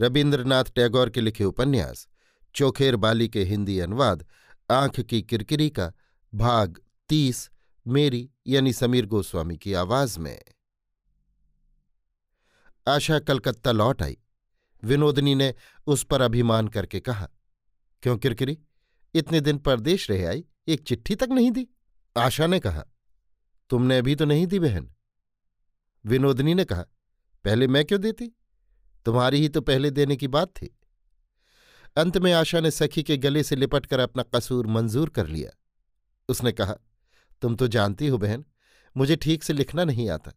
रविन्द्रनाथ टैगोर के लिखे उपन्यास, चोखेर बाली के हिंदी अनुवाद, आँख की किरकिरी का भाग तीस, मेरी यानी समीर गोस्वामी की आवाज़ में। आशा कलकत्ता लौट आई। विनोदनी ने उस पर अभिमान करके कहा, क्यों किरकिरी? इतने दिन परदेश रहे आई, एक चिट्ठी तक नहीं दी? आशा ने कहा, तुमने अभी तो नहीं दी बहन? विनोदनी ने कहा, पहले मैं क्यों देती? तुम्हारी ही तो पहले देने की बात थी। अंत में आशा ने सखी के गले से लिपट कर अपना कसूर मंजूर कर लिया। उसने कहा, तुम तो जानती हो बहन, मुझे ठीक से लिखना नहीं आता।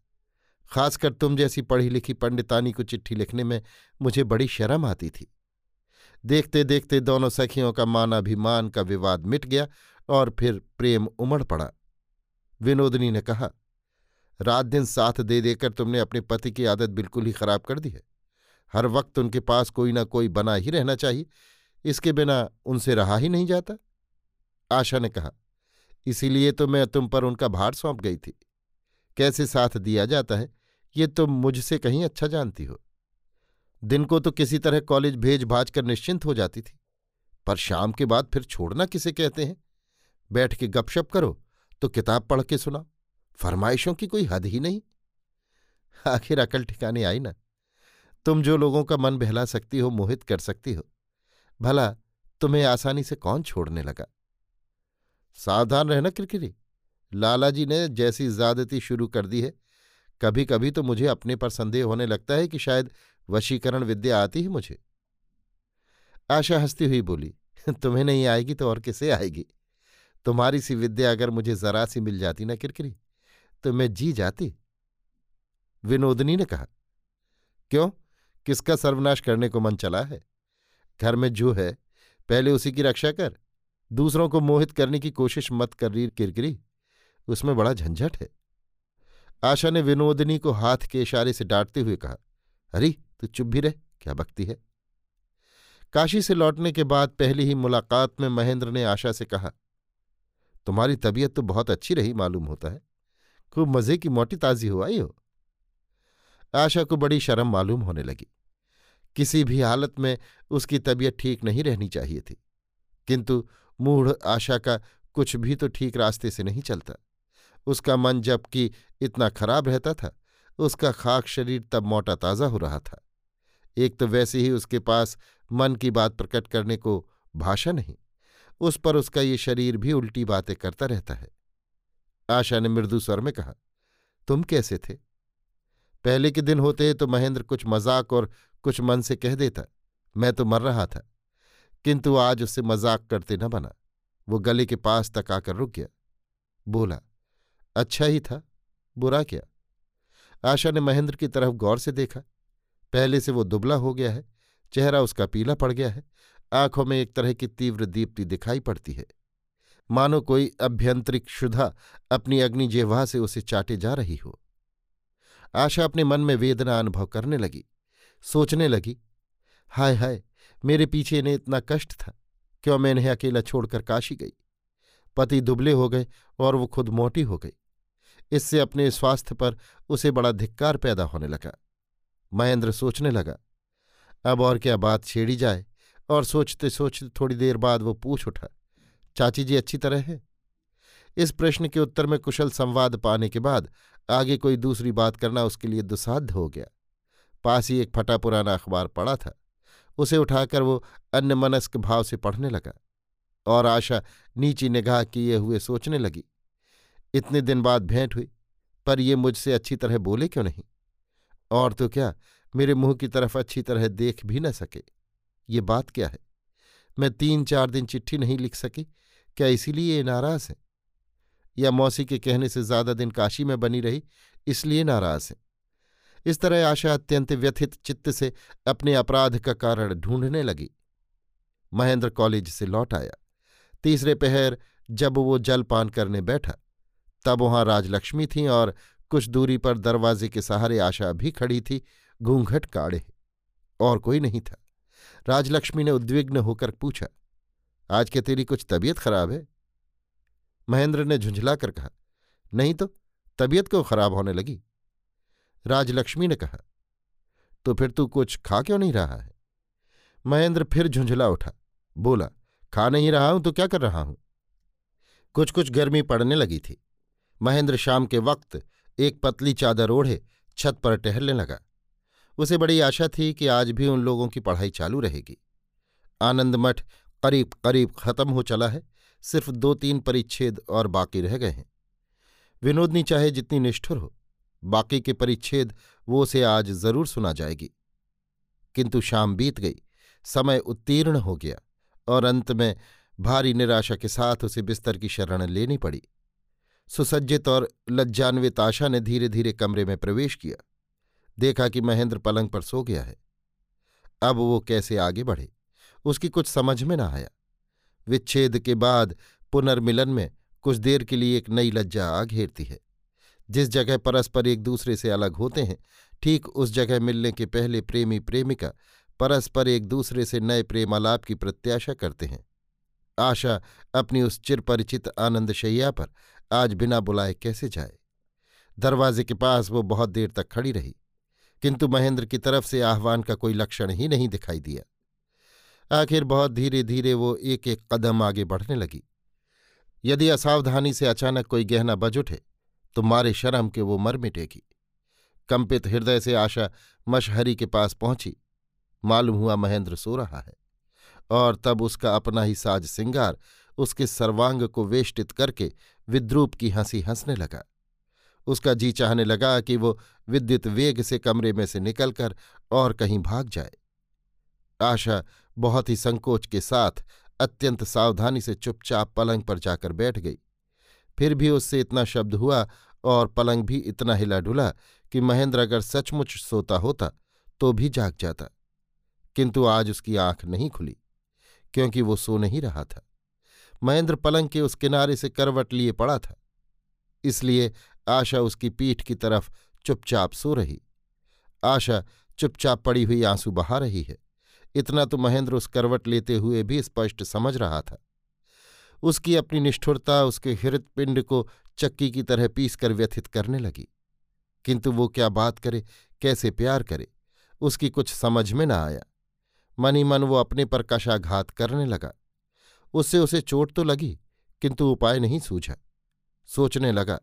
खासकर तुम जैसी पढ़ी लिखी पंडितानी को चिट्ठी लिखने में मुझे बड़ी शर्म आती थी। देखते देखते दोनों सखियों का मानाभिमान का विवाद मिट गया और फिर प्रेम उमड़ पड़ा। विनोदनी ने कहा, रात दिन साथ दे देकर तुमने अपने पति की आदत बिल्कुल ही खराब कर दी है। हर वक्त उनके पास कोई ना कोई बना ही रहना चाहिए। इसके बिना उनसे रहा ही नहीं जाता। आशा ने कहा, इसीलिए तो मैं तुम पर उनका भार सौंप गई थी। कैसे साथ दिया जाता है, ये तुम मुझसे कहीं अच्छा जानती हो। दिन को तो किसी तरह कॉलेज भेज भाज कर निश्चिंत हो जाती थी। पर शाम के बाद फिर छोड़ना किसे कहते हैं? बैठ के गपशप करो तो किताब पढ़ के सुनाओ। फरमाइशों की कोई हद ही नहीं। आखिर अकल ठिकाने आई ना। तुम जो लोगों का मन बहला सकती हो, मोहित कर सकती हो। भला, तुम्हें आसानी से कौन छोड़ने लगा? सावधान रहना, किरकिरी। लालाजी ने जैसी ज्यादती शुरू कर दी है। कभी कभी तो मुझे अपने पर संदेह होने लगता है कि शायद वशीकरण विद्या आती ही मुझे। आशा हंसती हुई बोली, तुम्हें नहीं आएगी तो और किसे आएगी? तुम्हारी सी विद्या अगर मुझे जरा सी मिल जाती ना, किरकिरी तो मैं जी जाती? विनोदनी ने कहा, क्यों? किसका सर्वनाश करने को मन चला है? घर में जो है, पहले उसी की रक्षा कर, दूसरों को मोहित करने की कोशिश मत कर रही किरकिरी। उसमें बड़ा झंझट है। आशा ने विनोदनी को हाथ के इशारे से डांटते हुए कहा, अरे, तू चुप भी रह, क्या बकती है? काशी से लौटने के बाद पहली ही मुलाकात में महेंद्र ने आशा से कहा, तुम्हारी तबीयत तो बहुत अच्छी रही, मालूम होता है। खूब मज़े की मोटी ताजी हो आई हो। आशा को बड़ी शर्म मालूम होने लगी। किसी भी हालत में उसकी तबीयत ठीक नहीं रहनी चाहिए थी। किंतु मूढ़ आशा का कुछ भी तो ठीक रास्ते से नहीं चलता। उसका मन जबकि इतना खराब रहता था, उसका खाक शरीर तब मोटा ताज़ा हो रहा था। एक तो वैसे ही उसके पास मन की बात प्रकट करने को भाषा नहीं, उस पर उसका ये शरीर भी उल्टी बातें करता रहता है। आशा ने मृदु स्वर में कहा, तुम कैसे थे? पहले के दिन होते तो महेंद्र कुछ मज़ाक और कुछ मन से कह देता, मैं तो मर रहा था, किंतु आज उससे मज़ाक करते न बना वो गले के पास तक आकर रुक गया। बोला अच्छा ही था, बुरा क्या आशा ने महेंद्र की तरफ़ गौर से देखा। पहले से वो दुबला हो गया है, चेहरा उसका पीला पड़ गया है, आँखों में एक तरह की तीव्र दीप्ति दिखाई पड़ती है। मानो कोई अभ्यंतरिक शुद्धा अपनी अग्नि जेवा से उसे चाटे जा रही हो। आशा अपने मन में वेदना अनुभव करने लगी। सोचने लगी, हाय हाय, मेरे पीछे इन्हें इतना कष्ट था, क्यों मैं इन्हें अकेला छोड़कर काशी गई? पति दुबले हो गए और वो खुद मोटी हो गई। इससे अपने स्वास्थ्य पर उसे बड़ा धिक्कार पैदा होने लगा। महेंद्र सोचने लगा, अब और क्या बात छेड़ी जाए? और सोचते सोचते थोड़ी देर बाद वो पूछ उठा, चाची जी अच्छी तरह है? इस प्रश्न के उत्तर में कुशल संवाद पाने के बाद आगे कोई दूसरी बात करना उसके लिए दुसाध्य हो गया। पास ही एक फटा पुराना अखबार पड़ा था। उसे उठाकर वो अन्य मनस्क भाव से पढ़ने लगा और आशा नीची निगाह किए हुए सोचने लगी। इतने दिन बाद भेंट हुई, पर ये मुझसे अच्छी तरह बोले क्यों नहीं? और तो क्या, मेरे मुँह की तरफ़ अच्छी तरह देख भी न सके। ये बात क्या है? मैं तीन चार दिन चिट्ठी नहीं लिख सकी, क्या इसीलिए ये नाराज़ है? या मौसी के कहने से ज़्यादा दिन काशी में बनी रही, इसलिए नाराज़ है। इस तरह आशा अत्यंत व्यथित चित्त से अपने अपराध का कारण ढूँढने लगी। महेंद्र कॉलेज से लौट आया। तीसरे पहर जब वो जलपान करने बैठा, तब वहाँ राजलक्ष्मी थी और कुछ दूरी पर दरवाजे के सहारे आशा भी खड़ी थी, घूंघट काढ़े। और कोई नहीं था। राजलक्ष्मी ने उद्विग्न होकर पूछा, आज क्या तेरी कुछ तबीयत खराब है? महेंद्र ने झुंझलाकर कहा, नहीं तो तबीयत क्यों खराब होने लगी? राजलक्ष्मी ने कहा तो फिर तू कुछ खा क्यों नहीं रहा है? महेंद्र फिर झुंझला उठा, बोला, खा नहीं रहा हूँ तो क्या कर रहा हूँ? कुछ कुछ गर्मी पड़ने लगी थी। महेंद्र शाम के वक्त एक पतली चादर ओढ़े, छत पर टहलने लगा। उसे बड़ी आशा थी कि आज भी उन लोगों की पढ़ाई चालू रहेगी। आनंद मठ करीब करीब खत्म हो चला है। सिर्फ़ दो तीन परिच्छेद और बाकी रह गए हैं। विनोदनी चाहे जितनी निष्ठुर हो, बाकी के परिच्छेद वो उसे आज ज़रूर सुना जाएगी। किंतु शाम बीत गई, समय उत्तीर्ण हो गया और अंत में भारी निराशा के साथ उसे बिस्तर की शरण लेनी पड़ी। सुसज्जित और लज्जान्वित आशा ने धीरे धीरे कमरे में प्रवेश किया। देखा कि महेंद्र पलंग पर सो गया है। अब वो कैसे आगे बढ़े, उसकी कुछ समझ में न आया। विच्छेद के बाद पुनर्मिलन में कुछ देर के लिए एक नई लज्जा आ घेरती है। जिस जगह परस्पर एक दूसरे से अलग होते हैं, ठीक उस जगह मिलने के पहले प्रेमी प्रेमिका परस्पर एक दूसरे से नए प्रेमालाप की प्रत्याशा करते हैं। आशा अपनी उस चिरपरिचित आनंदशैया पर आज बिना बुलाए कैसे जाए? दरवाजे के पास वो बहुत देर तक खड़ी रही, किंतु महेंद्र की तरफ़ से आह्वान का कोई लक्षण ही नहीं दिखाई दिया। आखिर बहुत धीरे धीरे वो एक एक कदम आगे बढ़ने लगी। यदि असावधानी से अचानक कोई गहना बज उठे तो मारे शर्म के वो मर मिटेगी। कंपित हृदय से आशा मशहरी के पास पहुँची। मालूम हुआ महेंद्र सो रहा है। और तब उसका अपना ही साज सिंगार उसके सर्वांग को वेष्टित करके विद्रूप की हँसी हंसने लगा। उसका जी चाहने लगा कि वो विद्युत वेग से कमरे में से निकलकर और कहीं भाग जाए। आशा बहुत ही संकोच के साथ अत्यंत सावधानी से चुपचाप पलंग पर जाकर बैठ गई। फिर भी उससे इतना शब्द हुआ और पलंग भी इतना हिला डुला कि महेंद्र अगर सचमुच सोता होता तो भी जाग जाता। किंतु आज उसकी आँख नहीं खुली, क्योंकि वो सो नहीं रहा था। महेंद्र पलंग के उस किनारे से करवट लिए पड़ा था। इसलिए आशा उसकी पीठ की तरफ़ चुपचाप सो रही। आशा चुपचाप पड़ी हुई आँसू बहा रही है। इतना तो महेंद्र उस करवट लेते हुए भी स्पष्ट समझ रहा था। उसकी अपनी निष्ठुरता, उसके हृदपिंड को चक्की की तरह पीस कर व्यथित करने लगी। किंतु वो क्या बात करे, कैसे प्यार करे, उसकी कुछ समझ में न आया। मनी मन वो अपने पर कशाघात करने लगा। उससे उसे चोट तो लगी, किंतु उपाय नहीं सूझा। सोचने लगा,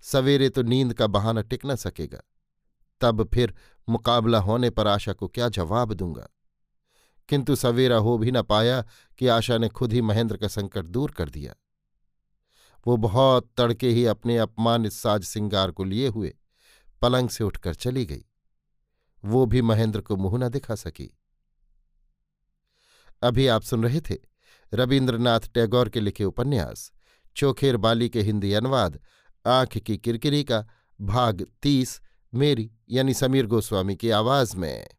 सवेरे तो नींद का बहाना टिक न सकेगा। तब फिर मुकाबला होने पर आशा को क्या जवाब दूँगा? किंतु सवेरा हो भी न पाया कि आशा ने खुद ही महेंद्र का संकट दूर कर दिया। वो बहुत तड़के ही अपने अपमानित साज सिंगार को लिए हुए पलंग से उठकर चली गई। वो भी महेंद्र को मुँह न दिखा सकी। अभी आप सुन रहे थे रविन्द्रनाथ टैगोर के लिखे उपन्यास, चोखेर बाली के हिंदी अनुवाद, आँख की किरकिरी का भाग तीस, मेरी यानी समीर गोस्वामी की आवाज़ में।